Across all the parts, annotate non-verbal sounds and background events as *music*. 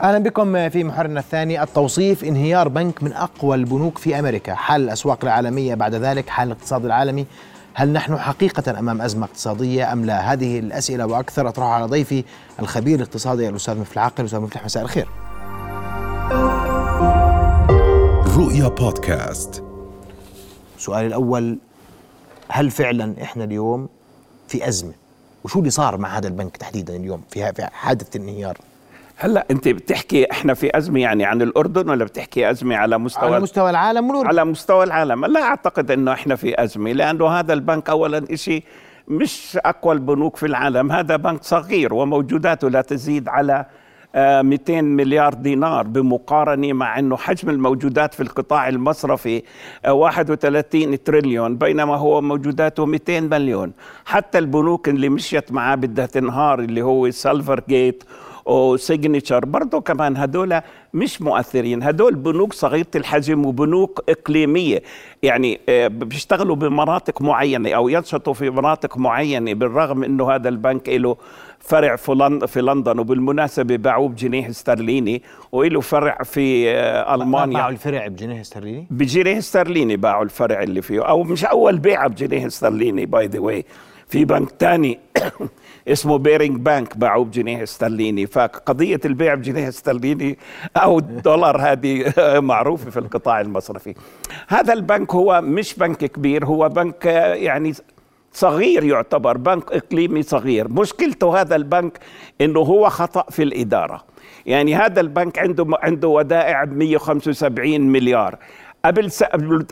أهلا بكم في محورنا الثاني التوصيف انهيار بنك من أقوى البنوك في أمريكا، حل الاسواق العالمية بعد ذلك، حل الاقتصاد العالمي، هل نحن حقيقة أمام أزمة اقتصادية أم لا؟ هذه الأسئلة وأكثر اطرحها على ضيفي الخبير الاقتصادي الأستاذ مفلح عاقل، أستاذ مفلح مساء الخير. رؤيا بودكاست سؤالي الأول هل فعلا إحنا اليوم في أزمة؟ وشو اللي صار مع هذا البنك تحديدا اليوم في في حادثة الانهيار؟ هلأ انت بتحكي إحنا في أزمة يعني عن الأردن ولا بتحكي أزمة على مستوى على مستوى العالم والأردن. على مستوى العالم. لا أعتقد إنه إحنا في أزمة لأنه هذا البنك اولا شيء مش أقوى البنوك في العالم. هذا بنك صغير وموجوداته لا تزيد على آه، 200 مليار دينار بمقارنة مع أنه حجم الموجودات في القطاع المصرفي آه، 31 تريليون بينما هو موجوداته 200 مليون. حتى البنوك اللي مشيت معاه بدها تنهار اللي هو سيلفر جيت وسيجنتشر برضه كمان هدول مش مؤثرين. هدول بنوك صغيرة الحجم وبنوك إقليمية. يعني آه، بيشتغلوا بمناطق معينة أو ينشطوا في مناطق معينة بالرغم أنه هذا البنك له فرع في لندن وبالمناسبة باعوه بجنيه استرليني وله فرع في آه، ألمانيا. باعوا الفرع بجنيه استرليني؟ بجنيه استرليني باعوا الفرع اللي فيه. أو مش أول بيعه بجنيه استرليني by the way في بنك تاني اسمه بيرينج بانك باعوه بجنيه استرليني. فقضية البيع بجنيه استرليني أو الدولار هذه *laughs* معروفة في القطاع المصرفي. هذا البنك هو مش بنك كبير هو بنك يعني صغير يعتبر بنك إقليمي صغير. مشكلته هذا البنك إنه هو خطأ في الإدارة. يعني هذا البنك عنده عنده ودائع ب 175 مليار. قبل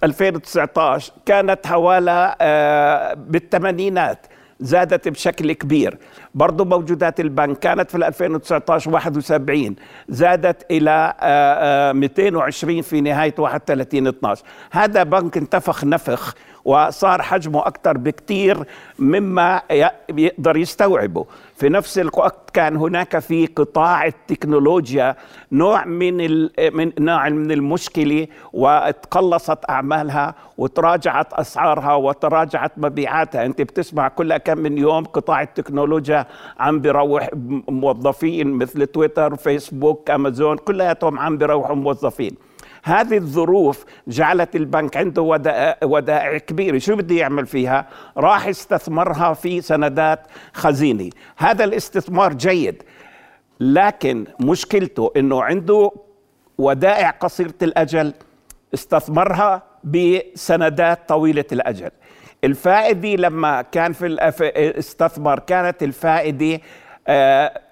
2019 كانت حوالي آه، بالثمانينات. زادت بشكل كبير. برضو موجودات البنك كانت في 2019 71 زادت إلى آه، آه، 220 في نهاية 31 12 هذا بنك انتفخ نفخ وصار حجمه أكثر بكثير مما يقدر يستوعبه. في نفس الوقت كان هناك في قطاع التكنولوجيا نوع من من نوع من المشكلة وتقلصت أعمالها وتراجعت أسعارها وتراجعت مبيعاتها. أنت بتسمع كل كم من يوم قطاع التكنولوجيا عم بيروح موظفين مثل تويتر فيسبوك أمازون كلياتهم عم بيروحوا موظفين. هذه الظروف جعلت البنك عنده ودائع, كبيرة شو بده يعمل فيها؟ راح استثمرها في سندات خزينة. هذا الاستثمار جيد لكن مشكلته إنه عنده ودائع قصيرة الأجل استثمرها بسندات طويلة الأجل. الفائدة لما كان في. استثمر كانت الفائدة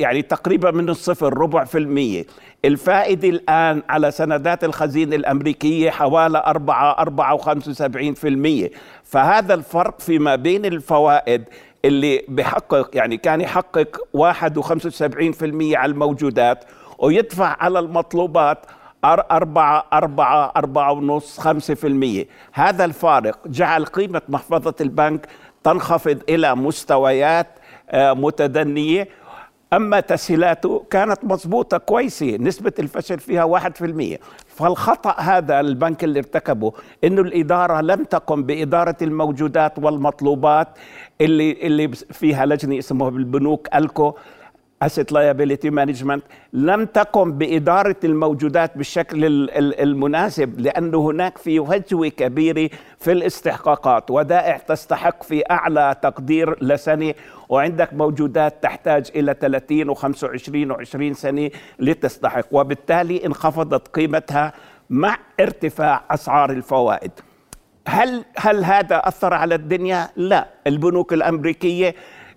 يعني تقريبا من الصفر ربع في المية. الفائدة الآن على سندات الخزينة الأمريكية حوالي أربعة أربعة وخمسة وسبعين في المية. فهذا الفرق فيما بين الفوائد اللي بحقق يعني كان يحقق واحد وخمسة وسبعين في المية على الموجودات ويدفع على المطلوبات أر- أربعة أربعة أربعة ونص خمسة في المية. هذا الفارق جعل قيمة محفظة البنك تنخفض إلى مستويات آه، متدنية أما تسهيلاته كانت مضبوطة كويسة نسبة الفشل فيها واحد في المية. فالخطأ هذا البنك اللي ارتكبه إنه الإدارة لم تقم بإدارة الموجودات والمطلوبات اللي اللي فيها لجنة اسمها بالبنوك ألكو. Asset liability management لم تقم بإدارة الموجودات بالشكل ال- ال- المناسب لأنه هناك في هجوة كبيرة في الاستحقاقات ودائع تستحق في أعلى تقدير لسنة وعندك موجودات تحتاج إلى 30 و25 و20 سنة لتستحق وبالتالي انخفضت قيمتها مع ارتفاع أسعار الفوائد هل هل هذا أثر على الدنيا؟ لا، البنوك الأمريكية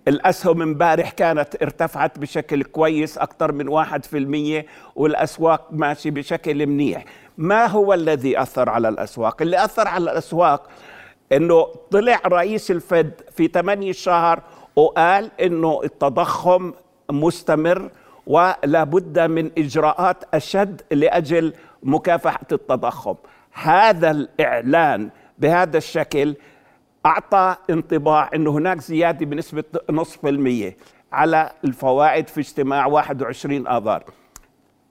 الأسهم امبارح كانت ارتفعت بشكل كويس أكثر من واحد في المية والأسواق ماشي بشكل منيح. ما هو الذي أثر على الأسواق؟ اللي أثر على الأسواق إنه طلع رئيس الفد في 8 شهر وقال إنه التضخم مستمر ولا بد من إجراءات أشد لأجل مكافحة التضخم. هذا الإعلان بهذا الشكل أعطى انطباع إنه هناك زيادة بنسبة نصف المية على الفوائد في اجتماع 21 آذار.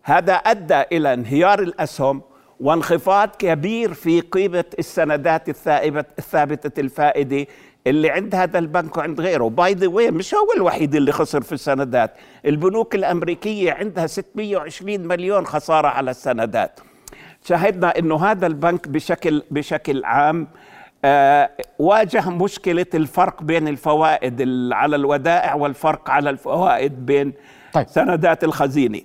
هذا أدى إلى انهيار الأسهم وانخفاض كبير في قيمة السندات الثابتة الثابتة الفائدة اللي عند هذا البنك وعند غيره. by the way مش هو الوحيد اللي خسر في السندات. البنوك الأمريكية عندها 620 مليون خسارة على السندات. شاهدنا إنه هذا البنك بشكل بشكل عام آه واجه مشكلة الفرق بين الفوائد على الودائع والفرق على الفوائد بين طيب. سندات الخزينة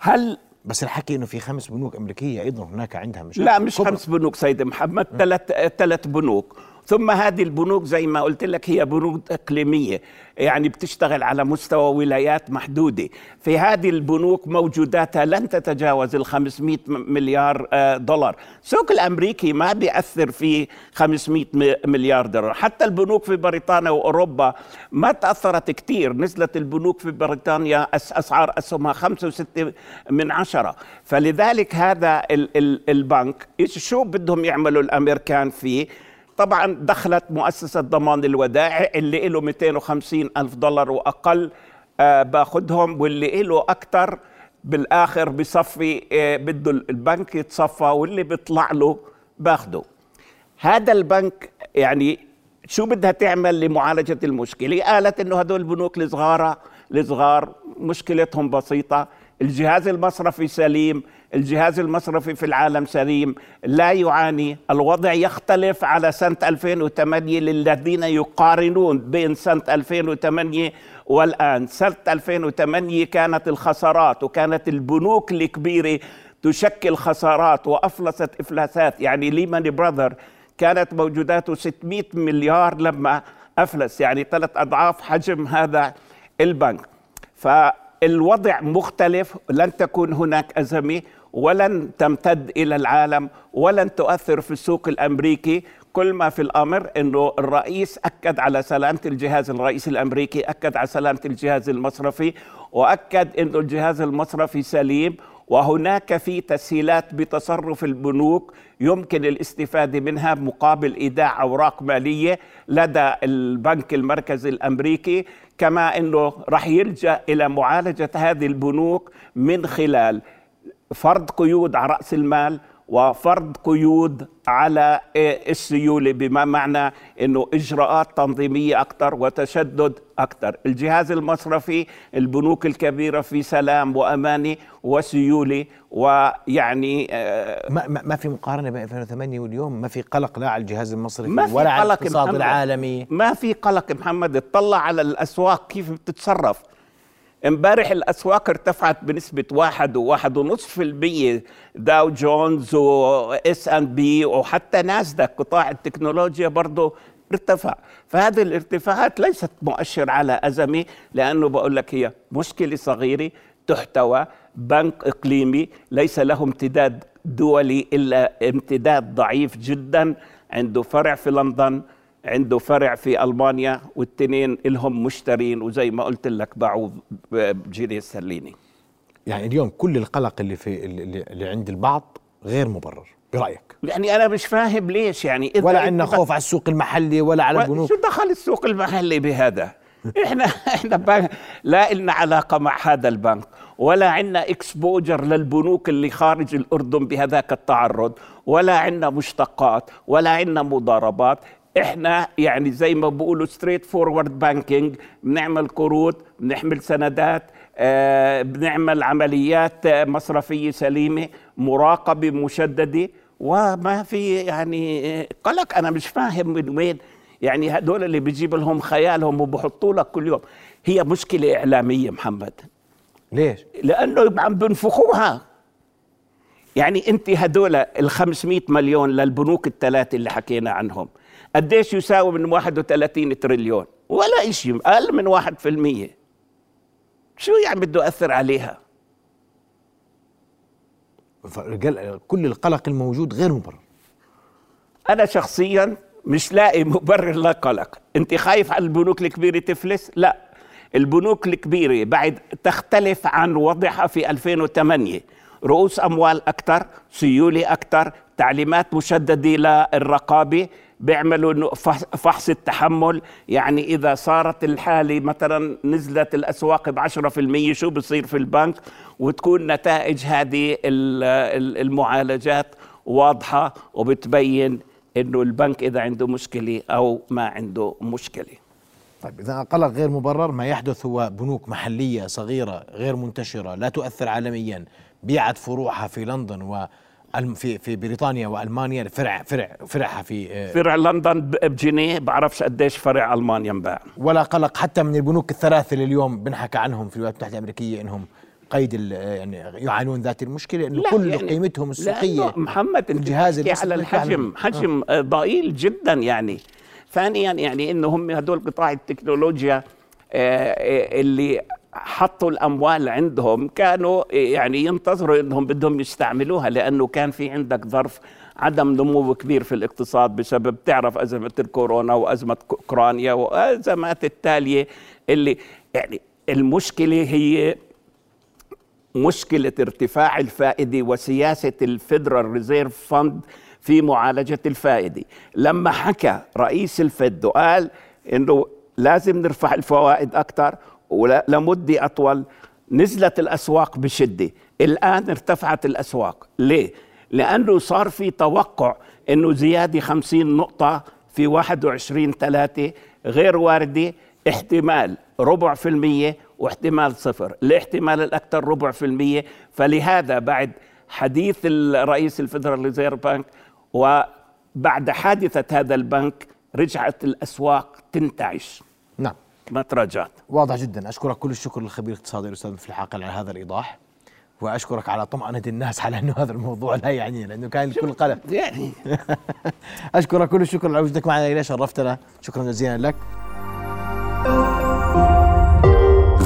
هل بس الحكي إنه في خمس بنوك أمريكية أيضا هناك عندها مشاكل لا مش كبرى. خمس بنوك سيدي محمد ثلاث ثلاث بنوك ثم هذه البنوك زي ما قلت لك هي بنوك إقليمية. يعني بتشتغل على مستوى ولايات محدودة. في هذه البنوك موجوداتها لن تتجاوز ال 500 مليار آه، دولار. السوق الأمريكي ما بيأثر في 500 مليار دولار حتى البنوك في بريطانيا وأوروبا ما تأثرت كثير نزلت البنوك في بريطانيا أسعار أسهمها 5 و6 من عشرة. فلذلك هذا البنك شو بدهم يعملوا الأمريكان فيه؟ طبعا دخلت مؤسسة ضمان الودائع اللي له 250 ألف دولار وأقل آه باخذهم واللي له أكثر بالآخر بصفي آه بده البنك يتصفى واللي بيطلع له باخده. هذا البنك يعني شو بدها تعمل لمعالجة المشكلة؟ قالت إنه هدول البنوك الصغار الصغار مشكلتهم بسيطة. الجهاز المصرفي سليم الجهاز المصرفي في العالم سليم لا يعاني. الوضع يختلف على سنة 2008 للذين يقارنون بين سنة 2008 والآن. سنة 2008 كانت الخسارات وكانت البنوك الكبيرة تشكل خسارات وأفلست إفلاسات. يعني ليمان براذر كانت موجوداته 600 مليار لما أفلس يعني ثلاث أضعاف حجم هذا البنك. فالوضع مختلف لن تكون هناك أزمة ولن تمتد إلى العالم ولن تؤثر في السوق الأمريكي. كل ما في الأمر إنه الرئيس أكد على سلامة الجهاز الرئيس الأمريكي أكد على سلامة الجهاز المصرفي وأكد إنه الجهاز المصرفي سليم وهناك في تسهيلات بتصرف البنوك يمكن الاستفادة منها مقابل إيداع أوراق مالية لدى البنك المركزي الأمريكي كما إنه راح يلجأ إلى معالجة هذه البنوك من خلال فرض قيود على رأس المال وفرض قيود على السيولة بما معنى إنه إجراءات تنظيمية أكثر وتشدد أكثر، الجهاز المصرفي البنوك الكبيرة في سلام وأماني وسيولة ويعني آه، ما, ما في مقارنة بين 2008 واليوم؟ ما في قلق لا على الجهاز المصرفي ما في ولا على الاقتصاد العالمي؟ ما في قلق محمد. اطلع على الأسواق كيف بتتصرف. امبارح الأسواق ارتفعت بنسبة واحد وواحد ونصف المية. داو جونز واس ان بي وحتى ناسداك قطاع التكنولوجيا برضه ارتفع. فهذه الارتفاعات ليست مؤشر على أزمة لأنه بقول لك هي مشكلة صغيرة تحتوى بنك إقليمي ليس له امتداد دولي إلا امتداد ضعيف جدا. عنده فرع في لندن عنده فرع في ألمانيا والتنين لهم مشترين وزي ما قلت لك باعوا بجنيه استرليني يعني اليوم كل القلق اللي في اللي عند البعض غير مبرر برأيك؟ يعني أنا مش فاهم ليش يعني إذا ولا عندنا خوف على السوق المحلي ولا على البنوك؟ شو دخل السوق المحلي بهذا؟ *laughs* إحنا إحنا لا لنا علاقة مع هذا البنك ولا عندنا exposure للبنوك اللي خارج الأردن بهذاك التعرض ولا عندنا مشتقات ولا عندنا مضاربات. إحنا يعني زي ما بيقولوا straightforward banking بنعمل قروض بنحمل سندات آه بنعمل عمليات مصرفية سليمة مراقبة مشددة وما في يعني قلق. أنا مش فاهم من وين يعني هدول اللي بيجيب لهم خيالهم وبحطوا لك كل يوم. هي مشكلة إعلامية محمد. ليش؟ لأنه عم بنفخوها يعني أنت هدول ال 500 مليون للبنوك الثلاثة اللي حكينا عنهم. قديش يساوي من 31 تريليون؟ ولا شيء أقل من واحد في المية. شو يعني بده ياثر عليها؟ كل القلق الموجود غير مبرر. أنا شخصيا مش لاقي مبرر للقلق أنت خايف على البنوك الكبيرة تفلس؟ لا. البنوك الكبيرة بعد تختلف عن وضعها في 2008 رؤوس أموال أكثر سيولة أكثر تعليمات مشددة للرقابة. بيعملوا فحص التحمل. يعني إذا صارت الحالة مثلا نزلت بعشرة في المية شو بصير في البنك؟ وتكون نتائج هذه المعالجات واضحة وبتبين إنه البنك إذا عنده مشكلة أو ما عنده مشكلة. طيب إذا قلق غير مبرر ما يحدث هو بنوك محلية صغيرة غير منتشرة لا تؤثر عالميا بيعت فروعها في لندن و في في بريطانيا وألمانيا فرع فرع فرعها في آه، فرع لندن بجنيه. بعرفش قديش فرع ألمانيا انباع. ولا قلق حتى من البنوك الثلاثة اللي اليوم بنحكى عنهم في الولايات المتحدة الأمريكية إنهم قيد يعني يعانون ذات المشكلة إنه كل يعني قيمتهم السوقية محمد الجهاز على الحجم حجم آه. ضئيل جدا يعني. ثانيا يعني إنه هم هدول قطاع التكنولوجيا آه، آه، اللي حطوا الأموال عندهم كانوا يعني ينتظروا إنهم بدهم يستعملوها لأنه كان في عندك ظرف عدم نمو كبير في الاقتصاد بسبب تعرف أزمة الكورونا وأزمة أوكرانيا وأزمات التالية اللي يعني المشكلة هي مشكلة ارتفاع الفائدة وسياسة ال Federal Reserve Fund في معالجة الفائدة. لما حكى رئيس ال Fed وقال إنه لازم نرفع الفوائد أكثر ولمدة أطول نزلت الأسواق بشدة. الآن ارتفعت الأسواق. ليه؟ لأنه صار في توقع إنه زيادة 50 نقطة في 21 3 غير واردة احتمال ربع في المية واحتمال صفر. الاحتمال الأكثر ربع في المية. فلهذا بعد حديث الرئيس ال Federal Reserve Bank وبعد حادثة هذا البنك رجعت الأسواق تنتعش. نعم. ما تراجعت. واضح جدا. أشكرك كل الشكر للخبير الاقتصادي الأستاذ في الحاقل على هذا الإيضاح وأشكرك على طمأنة الناس على أنه هذا الموضوع لا يعنينا لأنه كان الكل قلق. يعني *laughs* أشكرك كل الشكر على وجودك معنا إلى شرفتنا. شكرا جزيلا لك.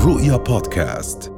رؤيا بودكاست.